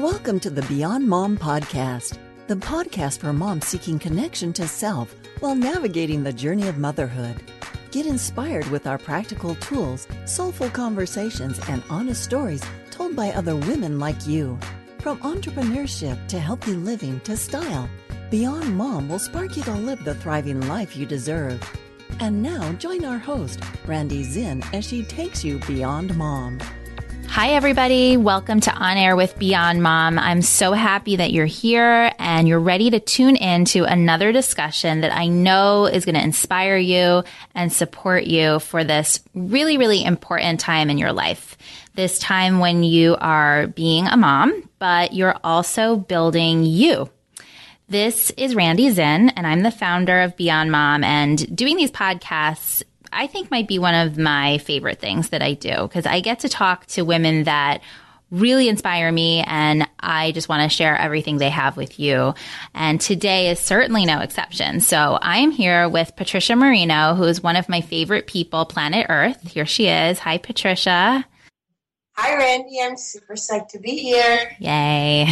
Welcome to the Beyond Mom podcast, the podcast for moms seeking connection to self while navigating the journey of motherhood. Get inspired with our practical tools, soulful conversations, and honest stories told by other women like you. From entrepreneurship to healthy living to style, Beyond Mom will spark you to live the thriving life you deserve. And now join our host, Randye Zinn, as she takes you beyond mom. Hi, everybody. Welcome to On Air with Beyond Mom. I'm so happy that you're here and you're ready to tune in to another discussion that I know is going to inspire you and support you for this really, really important time in your life. This time when you are being a mom, but you're also building you. This is Randy Zinn, and I'm the founder of Beyond Mom. And doing these podcasts I think might be one of my favorite things that I do because I get to talk to women that really inspire me and I just want to share everything they have with you. And today is certainly no exception. So I am here with Patricia Marino, who is one of my favorite people, planet Earth. Here she is. Hi, Patricia. Hi, Randy. I'm super psyched to be here. Yay.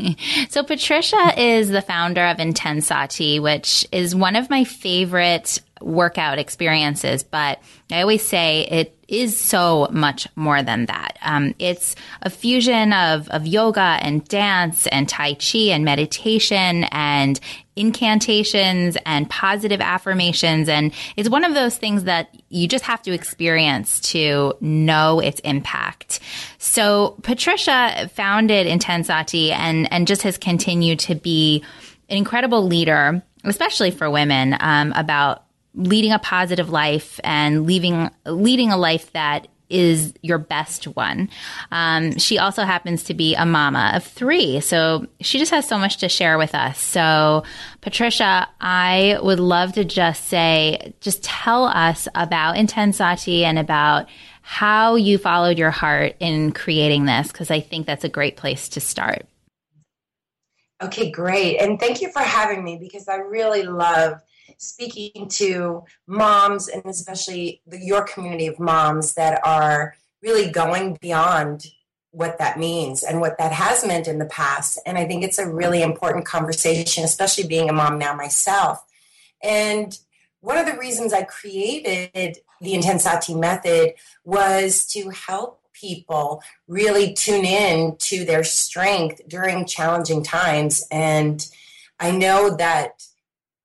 so, Patricia is the founder of Intensati, which is one of my favorite workout experiences, but I always say it is so much more than that. Um, it's a fusion of, of yoga and dance and Tai Chi and meditation and incantations and positive affirmations. And it's one of those things that you just have to experience to know its impact. So Patricia founded Intensati and, and just has continued to be an incredible leader, especially for women, um, about leading a positive life and leaving, leading a life that is your best one. Um, she also happens to be a mama of three. So she just has so much to share with us. So, Patricia, I would love to just say, just tell us about Intensati and about how you followed your heart in creating this, because I think that's a great place to start. Okay, great. And thank you for having me because I really love speaking to moms and especially the, your community of moms that are really going beyond what that means and what that has meant in the past. And I think it's a really important conversation, especially being a mom now myself. And one of the reasons I created the Intensati method was to help people really tune in to their strength during challenging times. And I know that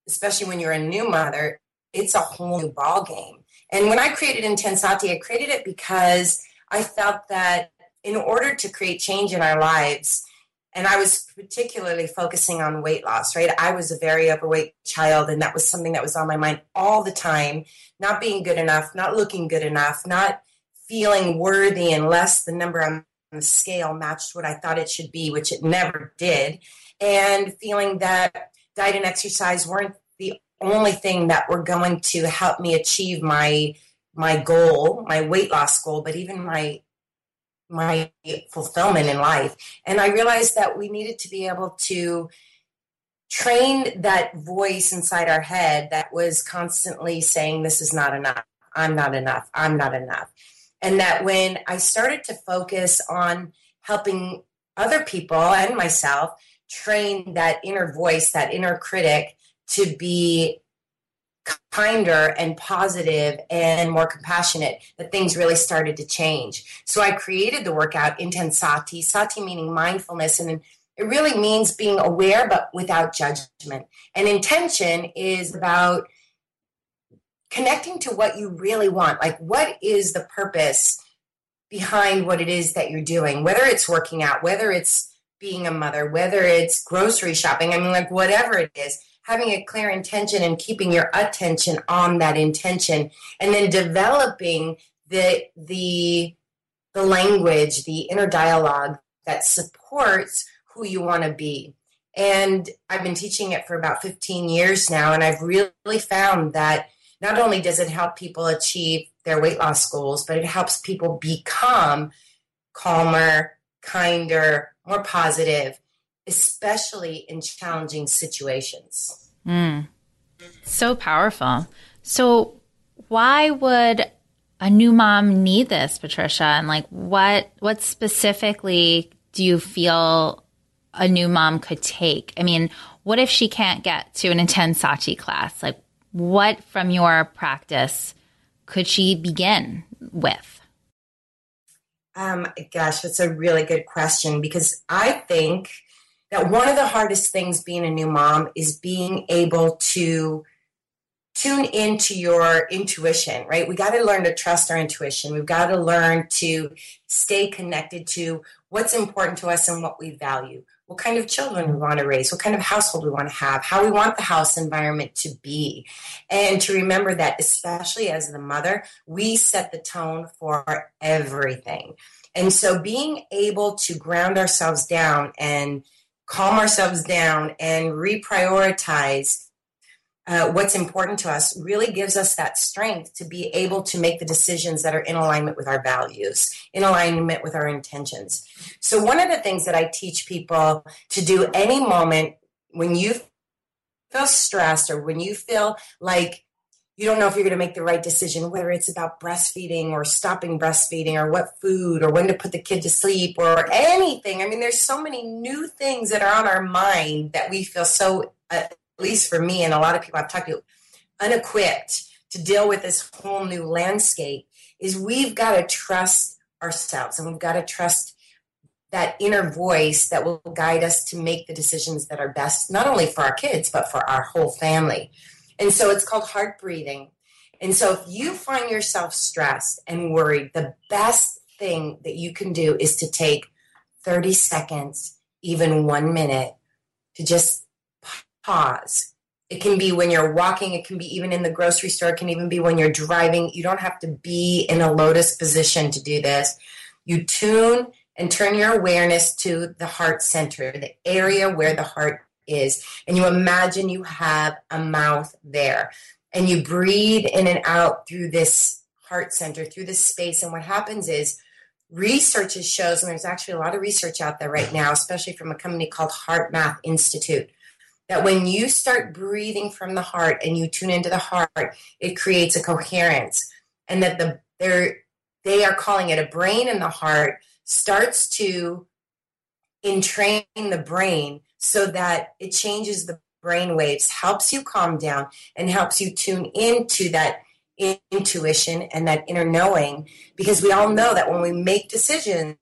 especially when you're a new mother, it's a whole new ball game. And when I created Intensati, I created it because I felt that in order to create change in our lives, and I was particularly focusing on weight loss, right? I was a very overweight child, and that was something that was on my mind all the time. Not being good enough, not looking good enough, not feeling worthy unless the number on the scale matched what I thought it should be, which it never did. And feeling that diet and exercise weren't the only thing that were going to help me achieve my my goal, my weight loss goal, but even my my fulfillment in life. And I realized that we needed to be able to train that voice inside our head that was constantly saying, This is not enough. I'm not enough. I'm not enough. And that when I started to focus on helping other people and myself train that inner voice, that inner critic to be kinder and positive and more compassionate that things really started to change. So I created the workout Intensati, sati meaning mindfulness and it really means being aware but without judgment. And intention is about connecting to what you really want. Like what is the purpose behind what it is that you're doing? Whether it's working out, whether it's being a mother, whether it's grocery shopping, I mean, like whatever it is, having a clear intention and keeping your attention on that intention, and then developing the the the language, the inner dialogue that supports who you want to be. And I've been teaching it for about 15 years now, and I've really found that not only does it help people achieve their weight loss goals, but it helps people become calmer, kinder, more positive, especially in challenging situations. Mm. So powerful. So, why would a new mom need this, Patricia? And like, what what specifically do you feel a new mom could take? I mean, what if she can't get to an Intensati class? Like, what from your practice could she begin with? Um, gosh, that's a really good question because I think that one of the hardest things being a new mom is being able to tune into your intuition, right? We got to learn to trust our intuition. We've got to learn to stay connected to what's important to us and what we value, what kind of children we want to raise, what kind of household we want to have, how we want the house environment to be. And to remember that, especially as the mother, we set the tone for everything. And so being able to ground ourselves down and calm ourselves down and reprioritize uh, what's important to us really gives us that strength to be able to make the decisions that are in alignment with our values, in alignment with our intentions. So, one of the things that I teach people to do any moment when you feel stressed or when you feel like you don't know if you're going to make the right decision, whether it's about breastfeeding or stopping breastfeeding or what food or when to put the kid to sleep or anything. I mean, there's so many new things that are on our mind that we feel so uh, least for me and a lot of people I've talked to, unequipped to deal with this whole new landscape is we've got to trust ourselves and we've got to trust that inner voice that will guide us to make the decisions that are best, not only for our kids, but for our whole family. And so it's called heart breathing. And so if you find yourself stressed and worried, the best thing that you can do is to take 30 seconds, even one minute, to just pause. It can be when you're walking, it can be even in the grocery store, it can even be when you're driving. You don't have to be in a lotus position to do this. You tune and turn your awareness to the heart center, the area where the heart is. And you imagine you have a mouth there. And you breathe in and out through this heart center, through this space. And what happens is, research shows, and there's actually a lot of research out there right now, especially from a company called HeartMath Institute, that when you start breathing from the heart and you tune into the heart, it creates a coherence. And that the they're they are calling it a brain in the heart starts to entrain the brain so that it changes the brain waves, helps you calm down, and helps you tune into that intuition and that inner knowing. Because we all know that when we make decisions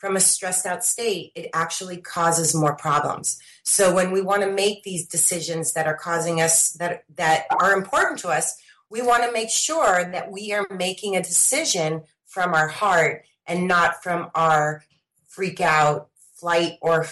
from a stressed out state, it actually causes more problems. So when we want to make these decisions that are causing us that that are important to us, we want to make sure that we are making a decision from our heart and not from our freak out, flight or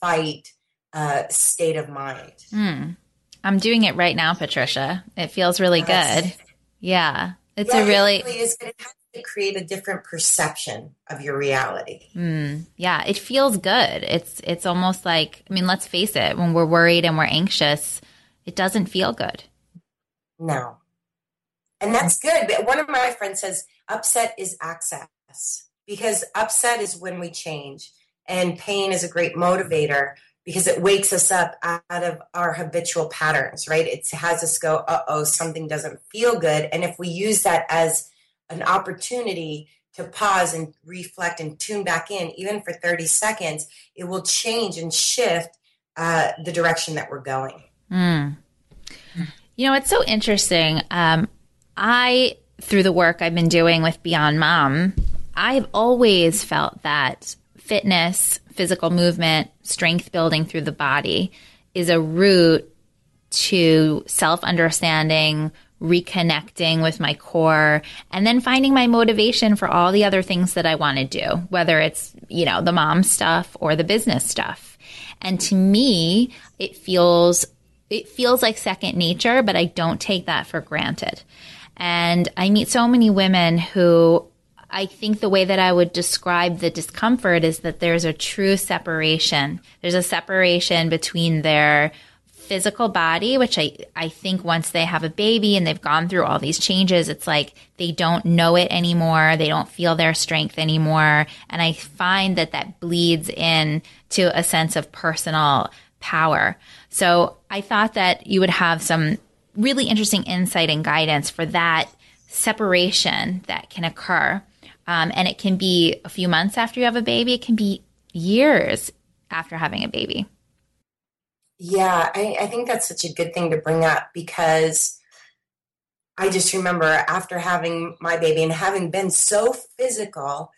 fight uh, state of mind. Mm. I'm doing it right now, Patricia. It feels really good. Yeah. It's yeah, a really, it really is, it has to create a different perception of your reality. Mm, yeah, it feels good. It's it's almost like I mean, let's face it, when we're worried and we're anxious, it doesn't feel good. No. And that's good. But one of my friends says upset is access because upset is when we change and pain is a great motivator because it wakes us up out of our habitual patterns, right? It has us go, uh oh, something doesn't feel good. And if we use that as an opportunity to pause and reflect and tune back in, even for 30 seconds, it will change and shift uh, the direction that we're going. Mm. You know, it's so interesting. Um, I, through the work I've been doing with Beyond Mom, I've always felt that fitness, physical movement, strength building through the body is a route to self understanding, reconnecting with my core and then finding my motivation for all the other things that I want to do, whether it's, you know, the mom stuff or the business stuff. And to me, it feels it feels like second nature, but I don't take that for granted. And I meet so many women who I think the way that I would describe the discomfort is that there's a true separation. There's a separation between their physical body, which I, I think once they have a baby and they've gone through all these changes, it's like they don't know it anymore. They don't feel their strength anymore. And I find that that bleeds in to a sense of personal power. So I thought that you would have some really interesting insight and guidance for that separation that can occur. Um, and it can be a few months after you have a baby. It can be years after having a baby? Yeah, I, I think that's such a good thing to bring up because I just remember after having my baby and having been so physical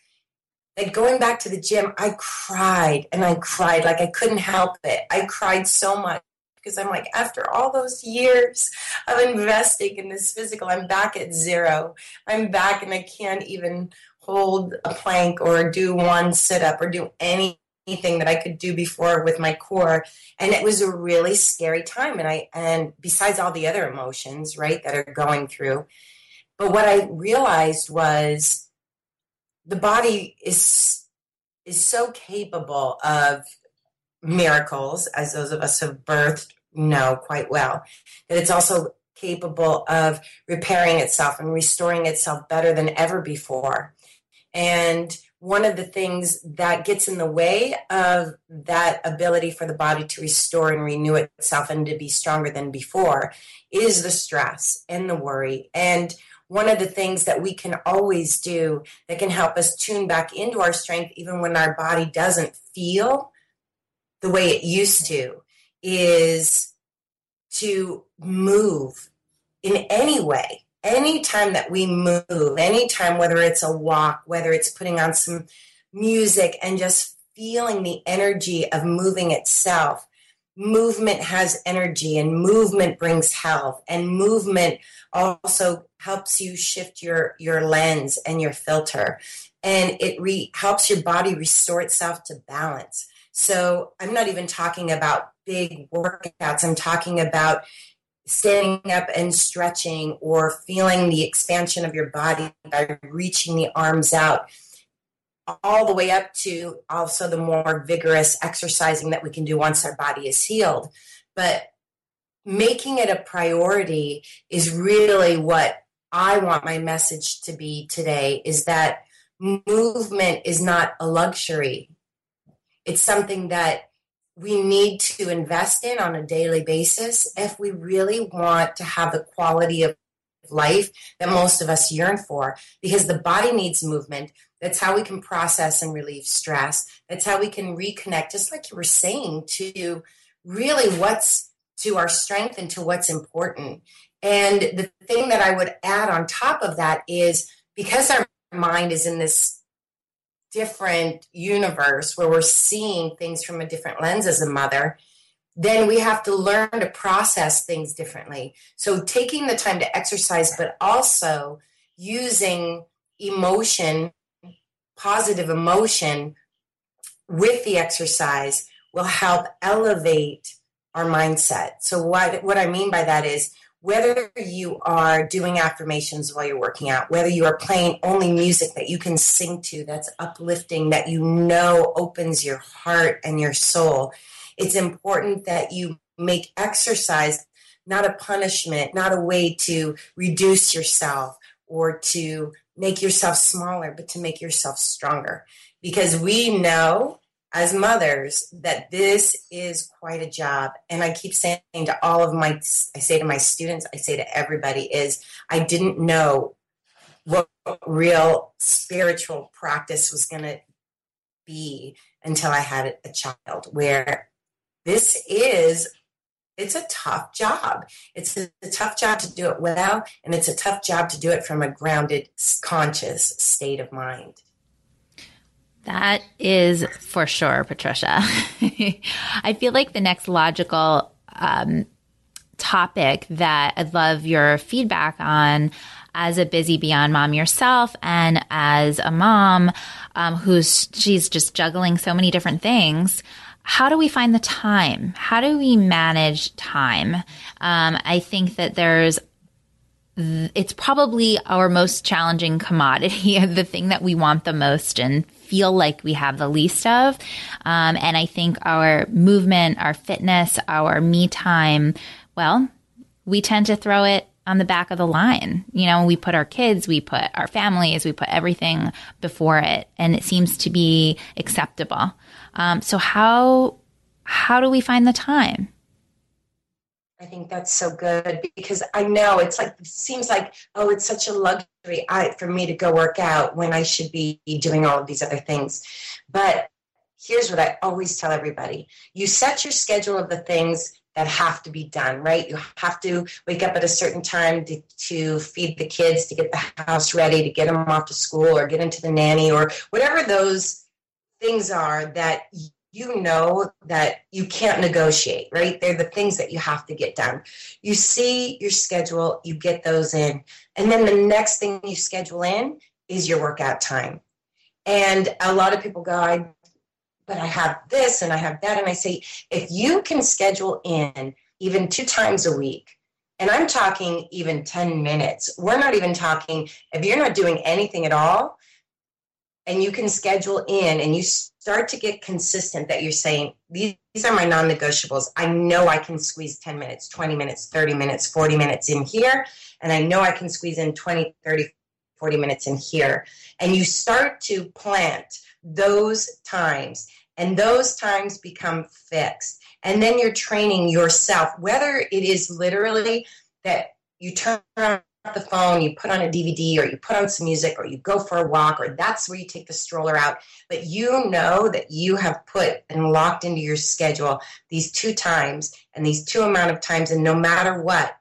that going back to the gym, I cried and I cried like I couldn't help it. I cried so much because I'm like, after all those years of investing in this physical, I'm back at zero. I'm back and I can't even hold a plank or do one sit up or do any anything that I could do before with my core. And it was a really scary time. And I, and besides all the other emotions, right, that are going through. But what I realized was the body is, is so capable of miracles, as those of us have birthed know quite well, that it's also capable of repairing itself and restoring itself better than ever before. And one of the things that gets in the way of that ability for the body to restore and renew itself and to be stronger than before is the stress and the worry. And one of the things that we can always do that can help us tune back into our strength, even when our body doesn't feel the way it used to, is to move in any way anytime that we move, anytime, whether it's a walk, whether it's putting on some music and just feeling the energy of moving itself, movement has energy and movement brings health. And movement also helps you shift your your lens and your filter. And it re- helps your body restore itself to balance. So i'm not even talking about big workouts. I'm talking about standing up and stretching or feeling the expansion of your body by reaching the arms out all the way up to also the more vigorous exercising that we can do once our body is healed. But making it a priority is really what i want my message to be today is that movement is not a luxury. It's something that we need to invest in on a daily basis if we really want to have the quality of life that most of us yearn for. Because the body needs movement. That's how we can process and relieve stress. That's how we can reconnect. Just like you were saying to really what's to our strength and to what's important. And the thing that i would add on top of that is because our mind is in this different universe where we're seeing things from a different lens as a mother, then we have to learn to process things differently. So taking the time to exercise, but also using emotion, positive emotion with the exercise will help elevate our mindset. So what, what I mean by that is whether you are doing affirmations while you're working out, whether you are playing only music that you can sing to that's uplifting, that you know opens your heart and your soul, it's important that you make exercise not a punishment, not a way to reduce yourself or to make yourself smaller, but to make yourself stronger. Because we know as mothers that this is quite a job. And i keep saying to all of my i say to my students i say to everybody is i didn't know what real spiritual practice was going to be until i had a child where this is it's a tough job. It's a, a tough job to do it well and it's a tough job to do it from a grounded conscious state of mind that is for sure, Patricia. I feel like the next logical um, topic that I'd love your feedback on as a busy beyond mom yourself and as a mom um, who's she's just juggling so many different things. How do we find the time? How do we manage time? Um, i think that there's it's probably our most challenging commodity, the thing that we want the most and feel like we have the least of. Um, and I think our movement, our fitness, our me time, well, we tend to throw it on the back of the line. You know, we put our kids, we put our families, we put everything before it, and it seems to be acceptable. Um, so how how do we find the time? I think that's so good because I know it's like seems like oh it's such a luxury I, for me to go work out when I should be doing all of these other things. But here's what I always tell everybody you set your schedule of the things that have to be done, right? You have to wake up at a certain time to, to feed the kids, to get the house ready, to get them off to school or get into the nanny or whatever those things are that you know that you can't negotiate, right? They're the things that you have to get done. You see your schedule, you get those in. And then the next thing you schedule in is your workout time. And a lot of people go, I but I have this and I have that. And I say, if you can schedule in even two times a week, and I'm talking even 10 minutes, we're not even talking, if you're not doing anything at all, and you can schedule in and you start to get consistent that you're saying, these, are my non negotiables. I know I can squeeze 10 minutes, 20 minutes, 30 minutes, 40 minutes in here, and I know I can squeeze in 20, 30, 40 minutes in here. And you start to plant those times and those times become fixed and then you're training yourself whether it is literally that you turn on the phone you put on a dvd or you put on some music or you go for a walk or that's where you take the stroller out. But you know that you have put and locked into your schedule these two times and these two amount of times and no matter what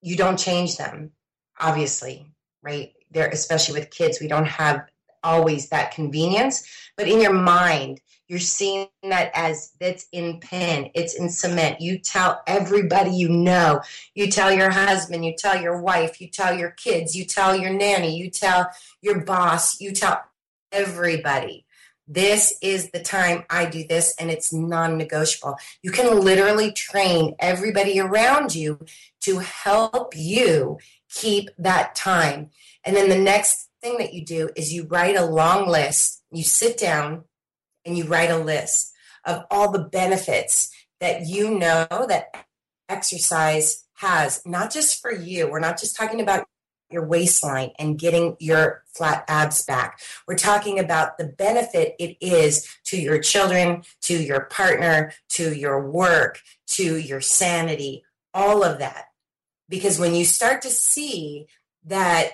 you don't change them obviously right? There especially with kids we don't have always that convenience, but in your mind, you're seeing that as it's in pen, it's in cement. You tell everybody you know. You tell your husband, you tell your wife, you tell your kids, you tell your nanny, you tell your boss, you tell everybody. This is the time I do this, and it's non negotiable. You can literally train everybody around you to help you keep that time. And then the next thing that you do is you write a long list. You sit down and you write a list of all the benefits that you know that exercise has, not just for you. We're not just talking about your waistline and getting your flat abs back. We're talking about the benefit it is to your children, to your partner, to your work, to your sanity, all of that. Because when you start to see that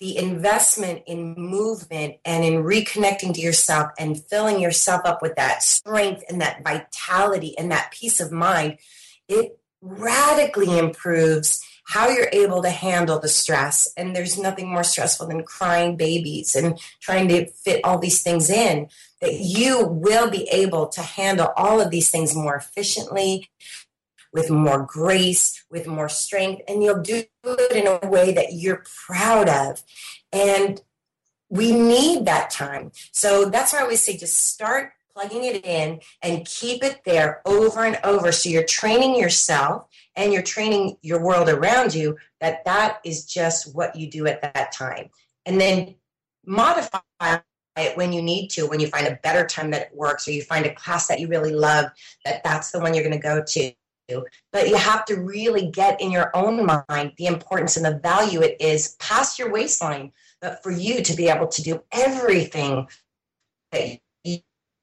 the investment in movement and in reconnecting to yourself and filling yourself up with that strength and that vitality and that peace of mind, it radically improves how you're able to handle the stress. And there's nothing more stressful than crying babies and trying to fit all these things in. That you will be able to handle all of these things more efficiently, with more grace, with more strength, and you'll do it in a way that you're proud of. And we need that time. So that's why I always say just start plugging it in and keep it there over and over. So you're training yourself and you're training your world around you that that is just what you do at that time. And then modify it when you need to, when you find a better time that it works or you find a class that you really love, that that's the one you're going to go to but you have to really get in your own mind the importance and the value it is past your waistline, but for you to be able to do everything that you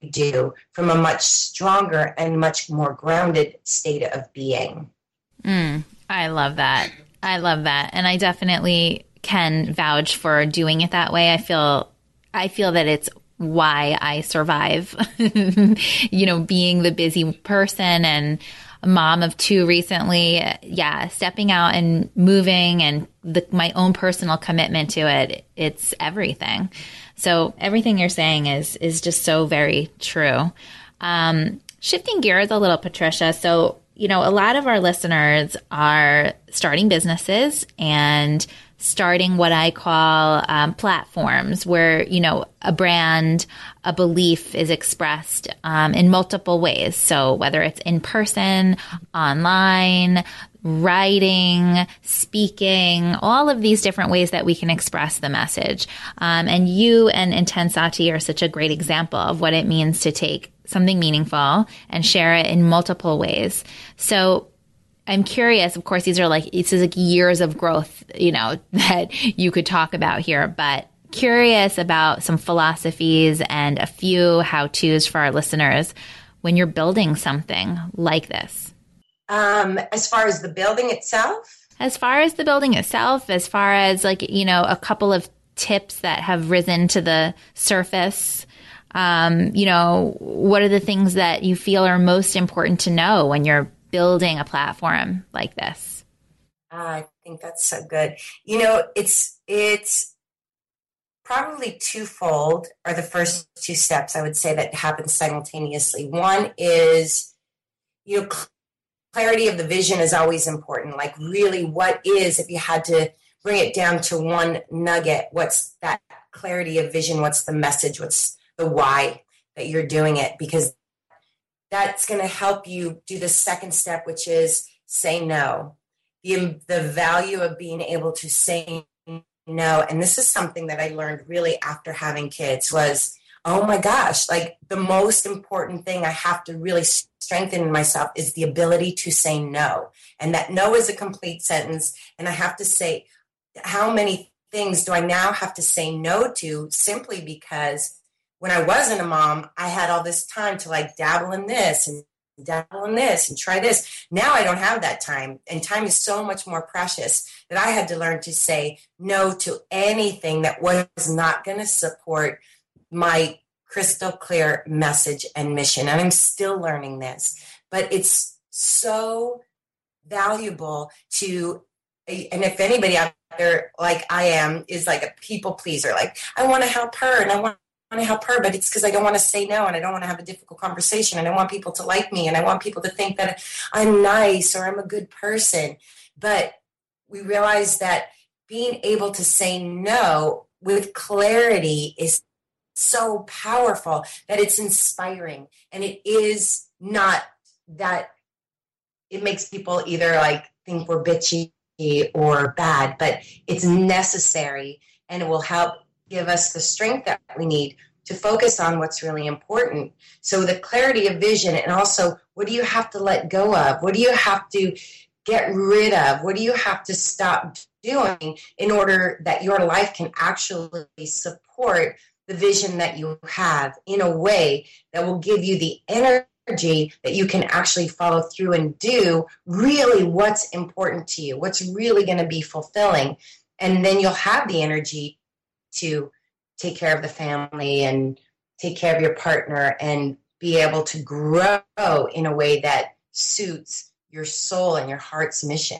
do from a much stronger and much more grounded state of being. Mm, I love that. I love that. And I definitely can vouch for doing it that way. I feel I feel that it's why I survive. you know, being the busy person and a mom of two recently. Yeah, stepping out and moving and the, my own personal commitment to it, it's everything. So everything you're saying is is just so very true. Um, shifting gears a little, Patricia. So you know, a lot of our listeners are starting businesses and starting what I call um, platforms where, you know, a brand, a belief is expressed um, in multiple ways. So whether it's in person, online, writing, speaking, all of these different ways that we can express the message. Um, and you and Intensati are such a great example of what it means to take something meaningful and share it in multiple ways. So I'm curious, of course, these are like, this is like years of growth, you know, that you could talk about here, but curious about some philosophies and a few how to's for our listeners when you're building something like this. Um, as far as the building itself? As far as the building itself, as far as like, you know, a couple of tips that have risen to the surface um, you know, what are the things that you feel are most important to know when you're building a platform like this? I think that's so good. You know, it's it's probably twofold are the first two steps I would say that happen simultaneously. One is you know clarity of the vision is always important. Like really what is if you had to bring it down to one nugget, what's that clarity of vision, what's the message, what's the why that you're doing it because that's going to help you do the second step which is say no. The um, the value of being able to say no and this is something that i learned really after having kids was oh my gosh like the most important thing i have to really strengthen in myself is the ability to say no and that no is a complete sentence and i have to say how many things do i now have to say no to simply because when i wasn't a mom i had all this time to like dabble in this and dabble in this and try this. Now I don't have that time. And time is so much more precious that I had to learn to say no to anything that was not going to support my crystal clear message and mission. And I'm still learning this, but it's so valuable to, and if anybody out there like I am is like a people pleaser, like I want to help her and I want want to help her, but it's because I don't want to say no and I don't want to have a difficult conversation and I want people to like me and I want people to think that I'm nice or I'm a good person. But we realize that being able to say no with clarity is so powerful that it's inspiring and it is not that it makes people either like think we're bitchy or bad, but it's necessary and it will help give us the strength that we need to focus on what's really important. So the clarity of vision and also what do you have to let go of? What do you have to get rid of? What do you have to stop doing in order that your life can actually support the vision that you have in a way that will give you the energy that you can actually follow through and do really what's important to you, what's really going to be fulfilling. And then you'll have the energy to take care of the family and take care of your partner and be able to grow in a way that suits your soul and your heart's mission.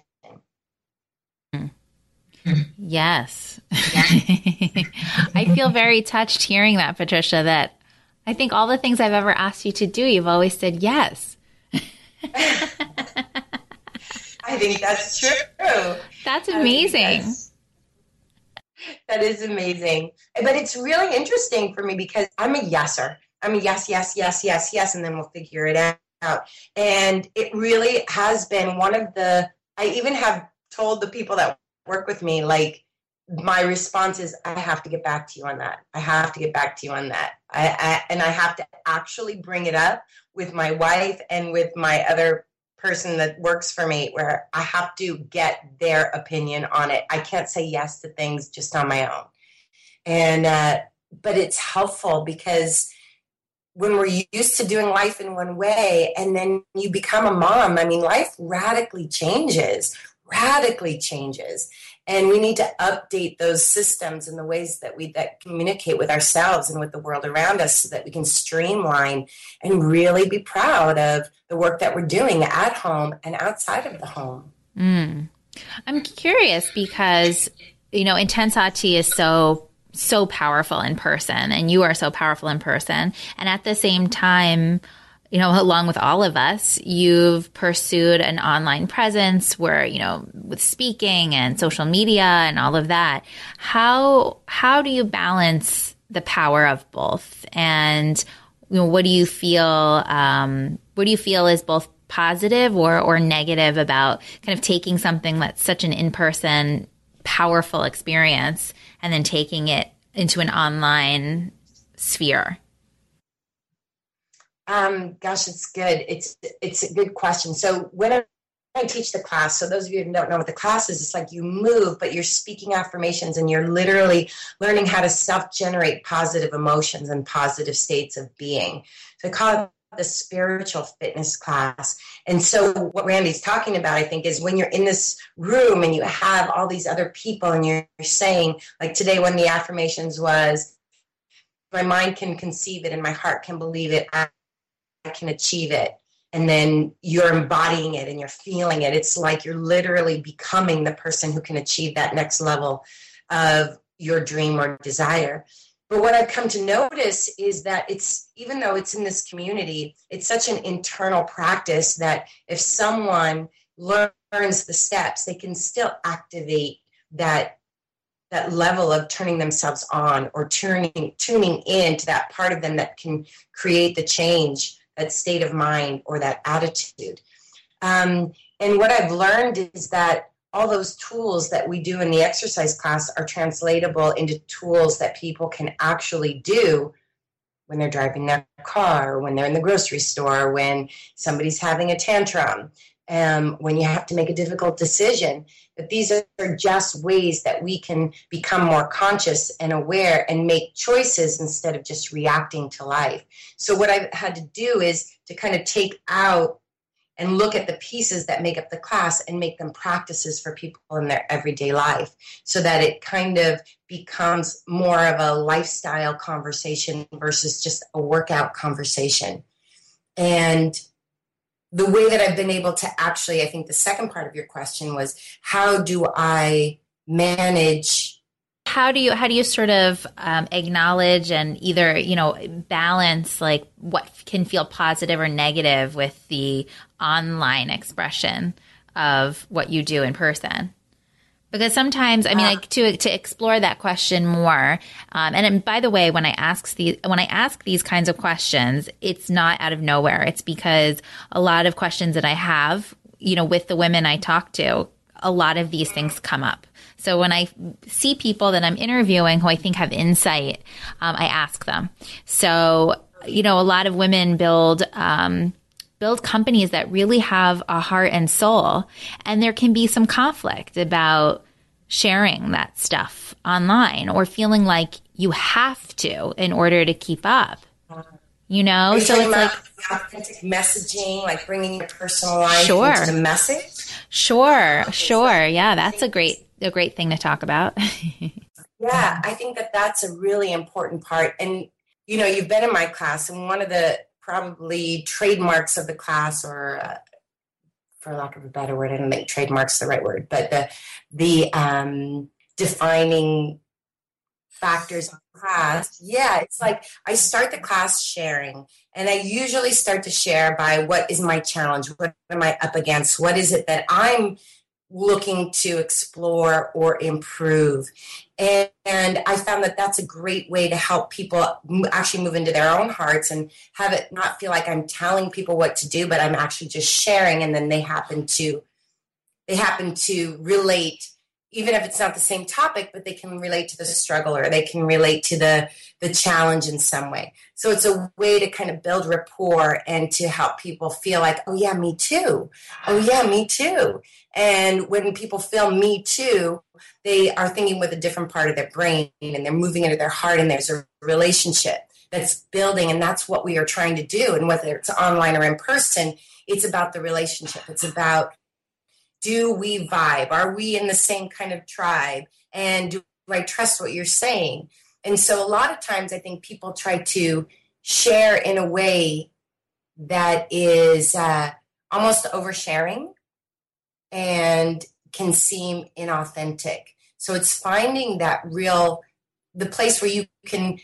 Yes. I feel very touched hearing that, Patricia, that I think all the things I've ever asked you to do, you've always said yes. I think that's true. That's amazing that is amazing. But it's really interesting for me because I'm a yeser. I'm a yes, yes, yes, yes, yes, and then we'll figure it out. And it really has been one of the, I even have told the people that work with me, like, my response is, I have to get back to you on that. I have to get back to you on that. I, I and I have to actually bring it up with my wife and with my other person that works for me where I have to get their opinion on it. I can't say yes to things just on my own. And, uh, but it's helpful because when we're used to doing life in one way and then you become a mom, I mean, life radically changes, radically changes and we need to update those systems and the ways that we that communicate with ourselves and with the world around us so that we can streamline and really be proud of the work that we're doing at home and outside of the home mm. i'm curious because you know Intensati is so so powerful in person and you are so powerful in person and at the same time you know, along with all of us, you've pursued an online presence where, you know, with speaking and social media and all of that. How how do you balance the power of both? And you know, what do you feel um, what do you feel is both positive or or negative about kind of taking something that's such an in-person powerful experience and then taking it into an online sphere? Um, gosh, it's good. It's it's a good question. So when I teach the class, so those of you who don't know what the class is, it's like you move, but you're speaking affirmations and you're literally learning how to self-generate positive emotions and positive states of being. So I call it the spiritual fitness class. And so what Randy's talking about, I think, is when you're in this room and you have all these other people and you're saying, like today, when the affirmations was, my mind can conceive it and my heart can believe it, I, I can achieve it. And then you're embodying it and you're feeling it. It's like you're literally becoming the person who can achieve that next level of your dream or desire. But what I've come to notice is that it's, even though it's in this community, it's such an internal practice that if someone learns the steps, they can still activate that that level of turning themselves on or tuning tuning in to that part of them that can create the change that state of mind or that attitude. Um, and what i've learned is that all those tools that we do in the exercise class are translatable into tools that people can actually do when they're driving their car, when they're in the grocery store, when somebody's having a tantrum, um, when you have to make a difficult decision. But these are just ways that we can become more conscious and aware and make choices instead of just reacting to life. So, what I've had to do is to kind of take out and look at the pieces that make up the class and make them practices for people in their everyday life so that it kind of becomes more of a lifestyle conversation versus just a workout conversation. And the way that I've been able to actually, I think the second part of your question was how do I manage? How do you how do you sort of um, acknowledge and either you know balance like what can feel positive or negative with the online expression of what you do in person because sometimes i mean like to to explore that question more um, and, and by the way when i ask these when i ask these kinds of questions it's not out of nowhere. It's because a lot of questions that i have you know with the women i talk to a lot of these things come up. So when I see people that I'm interviewing who I think have insight, um, I ask them. So, you know, a lot of women build, um, build companies that really have a heart and soul. And there can be some conflict about sharing that stuff online or feeling like you have to in order to keep up. You know, so it's like authentic messaging, like bringing your personal life sure. into the message. Sure, sure. Yeah, that's a great a great thing to talk about. yeah, I think that that's a really important part. And, you know, you've been in my class, and one of the probably trademarks of the class, or uh, for lack of a better word, I don't think trademark's the right word, but the, the um, defining factors of class. Yeah, it's like I start the class sharing, and I usually start to share by what is my challenge? What am I up against? What is it that I'm looking to explore or improve. And, and, I found that that's a great way to help people actually move into their own hearts and have it not feel like I'm telling people what to do, but I'm actually just sharing. And then they happen to, they happen to relate, even if it's not the same topic, but they can relate to the struggle or they can relate to the, the challenge in some way. So it's a way to kind of build rapport and to help people feel like, oh yeah, me too. Oh yeah, me too and when people feel me too, they are thinking with a different part of their brain and they're moving into their heart and there's a relationship that's building. And that's what we are trying to do. And whether it's online or in person, it's about the relationship. It's about do we vibe? Are we in the same kind of tribe? And do I trust what you're saying? And so a lot of times I think people try to share in a way that is uh, almost oversharing and can seem inauthentic. So it's finding that real, the place where you can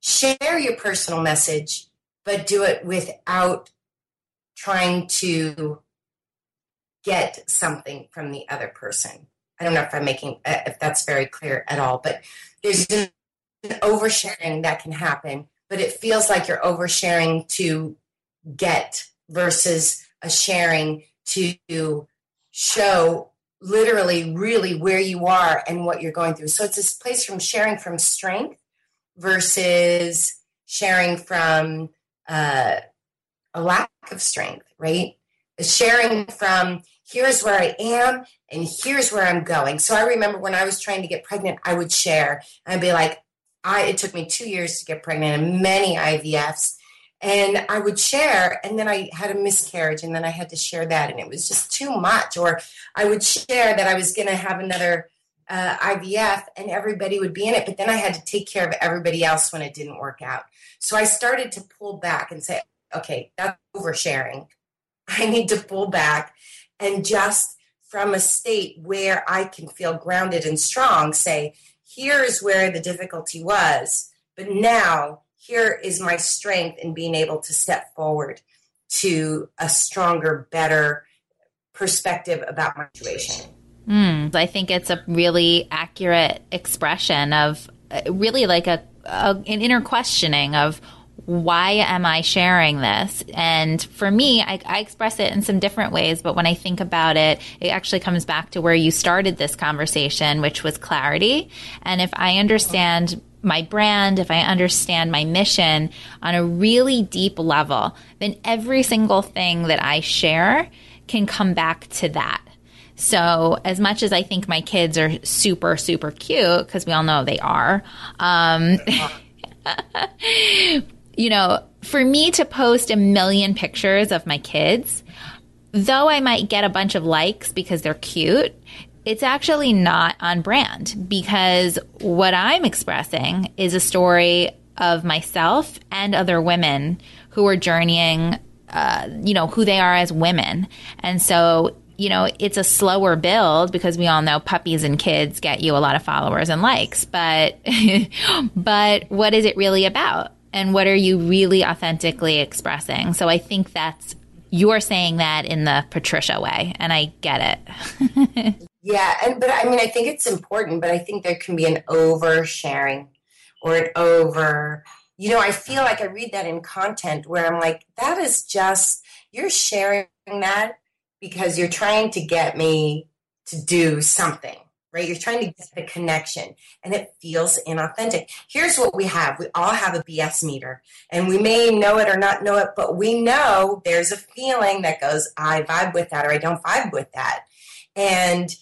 share your personal message, but do it without trying to get something from the other person. I don't know if I'm making, uh, if that's very clear at all, but there's an oversharing that can happen, but it feels like you're oversharing to get versus a sharing to show literally really where you are and what you're going through. So it's this place from sharing from strength versus sharing from uh, a lack of strength, right? Sharing from here's where I am and here's where I'm going. So I remember when I was trying to get pregnant, I would share and I'd be like, I it took me two years to get pregnant and many IVFs and I would share, and then I had a miscarriage, and then I had to share that, and it was just too much. Or I would share that I was going to have another uh, IVF and everybody would be in it, but then I had to take care of everybody else when it didn't work out. So I started to pull back and say, okay, that's oversharing. I need to pull back and just from a state where I can feel grounded and strong say, here's where the difficulty was, but now here is my strength in being able to step forward to a stronger, better perspective about my situation. Mm, I think it's a really accurate expression of uh, really like a, a an inner questioning of why am I sharing this? And for me, I, I, express it in some different ways, but when I think about it, it actually comes back to where you started this conversation, which was clarity. And if I understand my brand, if I understand my mission on a really deep level, then every single thing that I share can come back to that. So, as much as I think my kids are super, super cute, because we all know they are, um, you know, for me to post a million pictures of my kids, though I might get a bunch of likes because they're cute, it's actually not on brand because what I'm expressing is a story of myself and other women who are journeying, uh, you know, who they are as women. And so, you know, it's a slower build because we all know puppies and kids get you a lot of followers and likes, but, but what is it really about? And what are you really authentically expressing? So I think that's you're saying that in the Patricia way, and I get it. yeah, and but I mean, I think it's important, but I think there can be an oversharing or an over. You know, I feel like I read that in content where I'm like, that is just you're sharing that because you're trying to get me to do something right? You're trying to get the connection and it feels inauthentic. Here's what we have we all have a BS meter, and we may know it or not know it, but we know there's a feeling that goes, I vibe with that or I don't vibe with that. And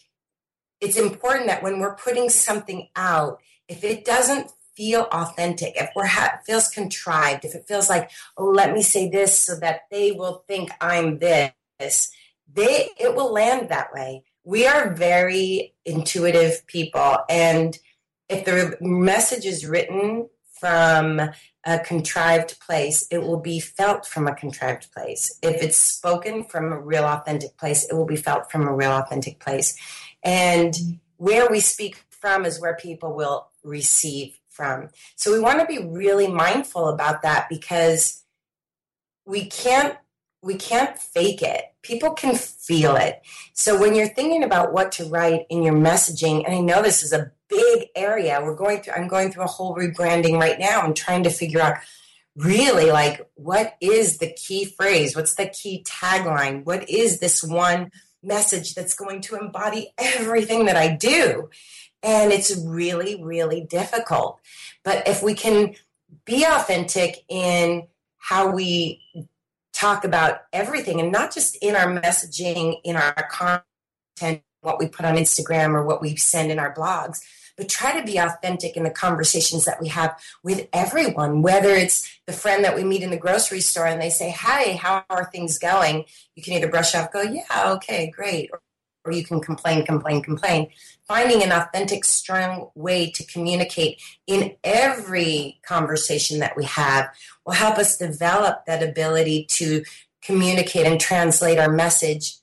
it's important that when we're putting something out, if it doesn't feel authentic, if we're ha- feels contrived, if it feels like, oh, let me say this so that they will think I'm this, they it will land that way we are very intuitive people. And if the message is written from a contrived place, it will be felt from a contrived place. If it's spoken from a real authentic place, it will be felt from a real authentic place. And where we speak from is where people will receive from. So we want to be really mindful about that because we can't we can't fake it. People can feel it. So when you're thinking about what to write in your messaging, and I know this is a big area, we're going through I'm going through a whole rebranding right now. I'm trying to figure out really like what is the key phrase? What's the key tagline? What is this one message that's going to embody everything that I do? And it's really, really difficult. But if we can be authentic in how we talk about everything and not just in our messaging, in our content, what we put on Instagram or what we send in our blogs, but try to be authentic in the conversations that we have with everyone, whether it's the friend that we meet in the grocery store and they say, Hi, how are things going? You can either brush off, go, Yeah, okay, great. Or, or you can complain, complain, complain. Finding an authentic, strong way to communicate in every conversation that we have will help us develop that ability to communicate and translate our message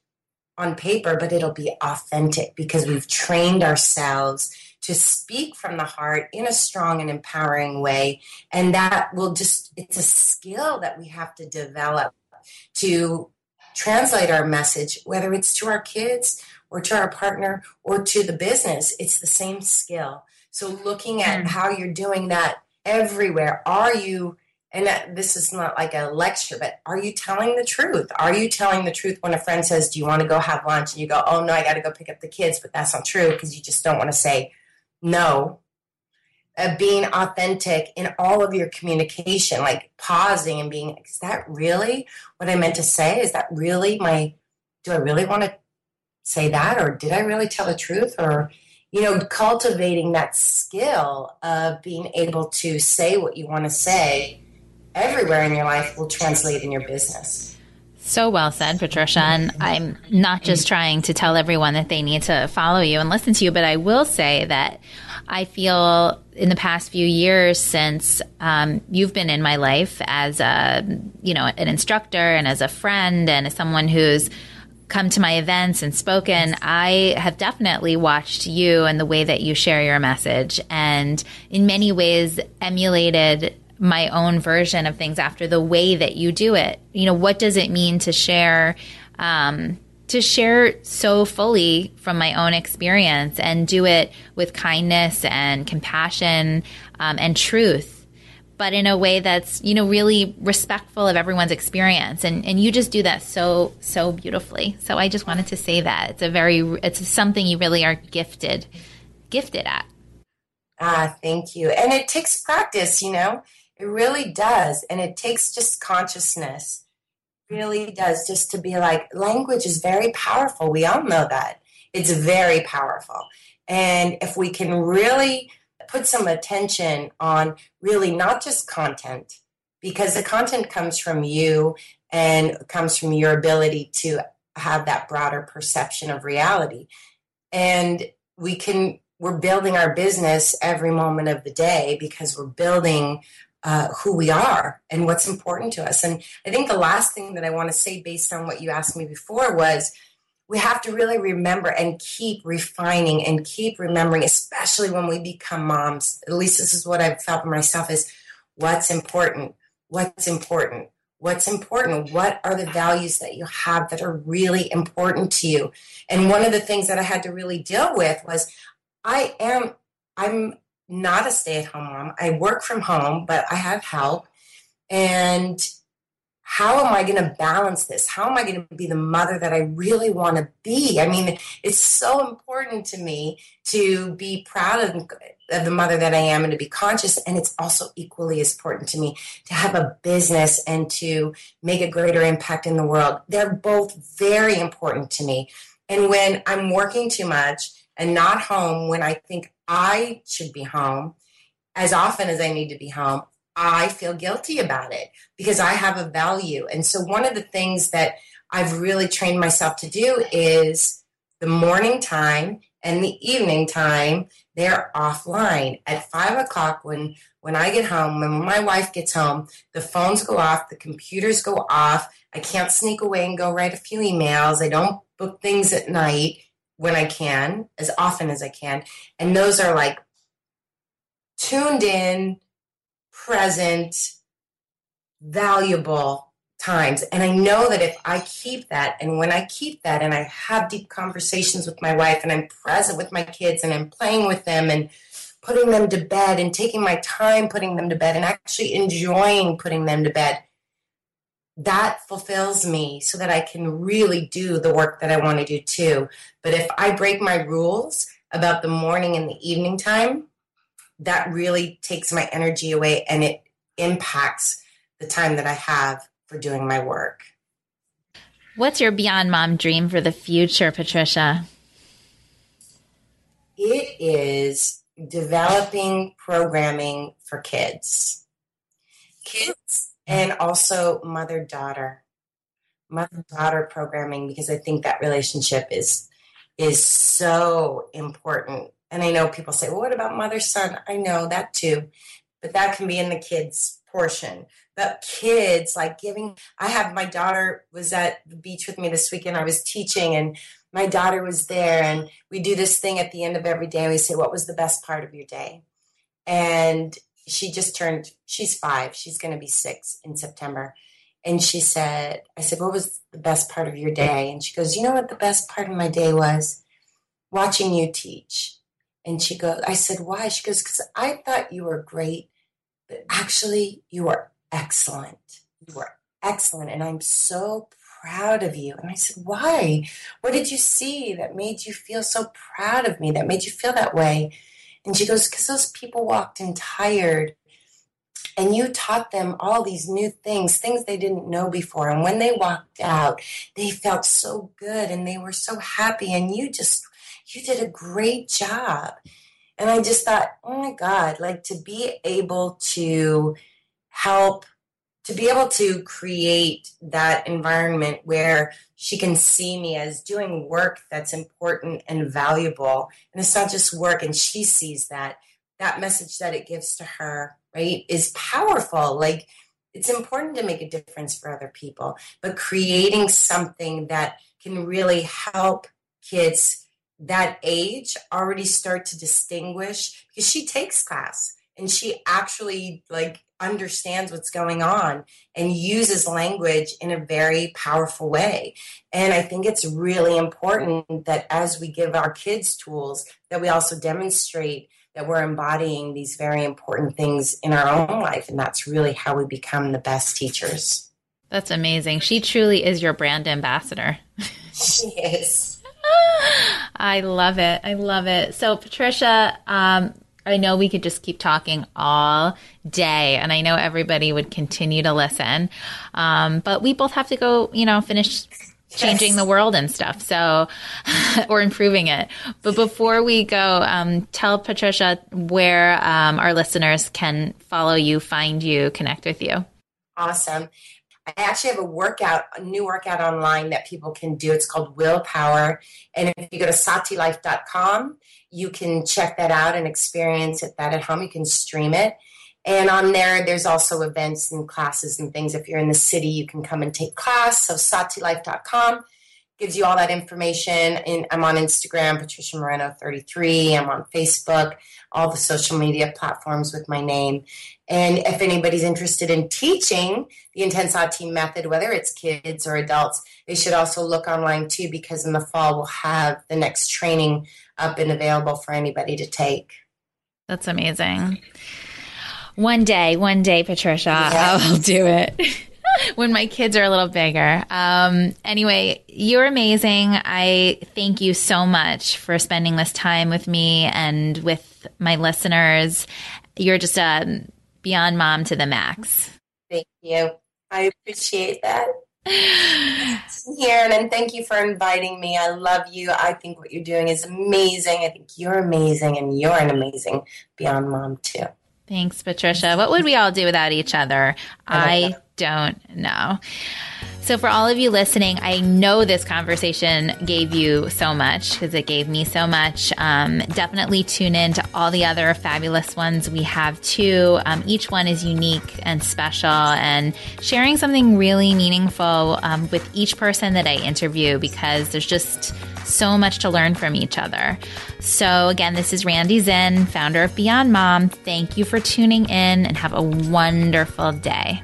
on paper, but it'll be authentic because we've trained ourselves to speak from the heart in a strong and empowering way. And that will just, it's a skill that we have to develop to translate our message, whether it's to our kids or to our partner or to the business. It's the same skill. So looking at mm. how you're doing that everywhere, are you and that, this is not like a lecture, but are you telling the truth? Are you telling the truth when a friend says, Do you want to go have lunch? And you go, Oh, no, I got to go pick up the kids, but that's not true because you just don't want to say no. Uh, being authentic in all of your communication, like pausing and being, Is that really what I meant to say? Is that really my, do I really want to say that? Or did I really tell the truth? Or, you know, cultivating that skill of being able to say what you want to say everywhere in your life will translate in your business. So well said, Patricia. And I'm not just trying to tell everyone that they need to follow you and listen to you, but I will say that I feel in the past few years since um, you've been in my life as a, you know, an instructor and as a friend and as someone who's come to my events and spoken, I have definitely watched you and the way that you share your message and in many ways emulated my own version of things after the way that you do it. You know, what does it mean to share um, to share so fully from my own experience and do it with kindness and compassion um, and truth, but in a way that's you know really respectful of everyone's experience. And and you just do that so so beautifully. So I just wanted to say that it's a very it's something you really are gifted gifted at. Ah, thank you. And it takes practice, you know. It really does, and it takes just consciousness really does just to be like language is very powerful we all know that it's very powerful and if we can really put some attention on really not just content because the content comes from you and comes from your ability to have that broader perception of reality and we can we're building our business every moment of the day because we're building uh, who we are and what's important to us. And I think the last thing that I want to say, based on what you asked me before, was we have to really remember and keep refining and keep remembering, especially when we become moms. At least this is what I've felt for myself: is what's important, what's important, what's important. What are the values that you have that are really important to you? And one of the things that I had to really deal with was I am I'm not a stay at home mom. I work from home, but I have help. And how am I going to balance this? How am I going to be the mother that I really want to be? I mean, it's so important to me to be proud of, of, the mother that I am and to be conscious. And it's also equally as important to me to have a business and to make a greater impact in the world. They're both very important to me. And when I'm working too much and not home when I think I should be home as often as I need to be home, I feel guilty about it because I have a value. And so, one of the things that I've really trained myself to do is the morning time and the evening time, they're offline. At five o'clock, when, when I get home, when my wife gets home, the phones go off, the computers go off. I can't sneak away and go write a few emails. I don't book things at night when I can, as often as I can. And those are like tuned in, present, valuable times. And I know that if I keep that, and when I keep that, and I have deep conversations with my wife, and I'm present with my kids, and I'm playing with them, and putting them to bed, and taking my time putting them to bed, and actually enjoying putting them to bed that fulfills me so that I can really do the work that I want to do too. But if I break my rules about the morning and the evening time, that really takes my energy away and it impacts the time that I have for doing my work. What's your Beyond Mom dream for the future, Patricia? It is developing programming for kids. Kids and also mother daughter mother daughter programming because i think that relationship is is so important and i know people say well what about mother son i know that too but that can be in the kids portion but kids like giving i have my daughter was at the beach with me this weekend i was teaching and my daughter was there and we do this thing at the end of every day we say what was the best part of your day and she just turned, she's five. She's going to be six in September. And she said, I said, what was the best part of your day? And she goes, you know what the best part of my day was? Watching you teach. And she goes, I said, why? She goes, because I thought you were great, but actually you were excellent. You were excellent. And I'm so proud of you. And I said, why? What did you see that made you feel so proud of me, that made you feel that way? And she goes, because those people walked in tired and you taught them all these new things, things they didn't know before. And when they walked out, they felt so good and they were so happy. And you just, you did a great job. And I just thought, oh my God, like to be able to help to be able to create that environment where she can see me as doing work that's important and valuable and it's not just work and she sees that that message that it gives to her right is powerful like it's important to make a difference for other people but creating something that can really help kids that age already start to distinguish because she takes class and she actually like understands what's going on and uses language in a very powerful way. And i think it's really important that as we give our kids tools that we also demonstrate that we're embodying these very important things in our own life and that's really how we become the best teachers. That's amazing. She truly is your brand ambassador. She is I love it. I love it. So, Patricia, um, I know we could just keep talking all day, and I know everybody would continue to listen. Um, but we both have to go, you know, finish changing yes. the world and stuff. So, or improving it. But before we go, um, tell Patricia where um, our listeners can follow you, find you, connect with you. Awesome. I actually have a workout, a new workout online that people can do. It's called Willpower. And if you go to satilife.com, you can check that out and experience it that at home. You can stream it. And on there, there's also events and classes and things. If you're in the city, you can come and take class. So satilife.com gives you all that information. And I'm on Instagram, Patricia Moreno 33. I'm on Facebook, all the social media platforms with my name. And if anybody's interested in teaching the Intensati method, whether it's kids or adults, they should also look online too, because in the fall we'll have the next training up and available for anybody to take. That's amazing. One day, one day, Patricia, I'll do it. when my kids are a little bigger. Um, anyway, you're amazing. I thank you so much for spending this time with me and with my listeners. You're just a beyond mom to the max. Thank you. I appreciate that. here and thank you for inviting me. I love you. I think what you're doing is amazing. I think you're amazing and you're an amazing beyond mom too. Thanks, Patricia. What would we all do without each other? I, I don't know. So, for all of you listening, I know this conversation gave you so much because it gave me so much. Um, definitely tune in to all the other fabulous ones we have too. Um, each one is unique and special, and sharing something really meaningful um, with each person that I interview because there's just so much to learn from each other. So, again, this is Randi Zinn, founder of Beyond Mom. Thank you for tuning in and have a wonderful day.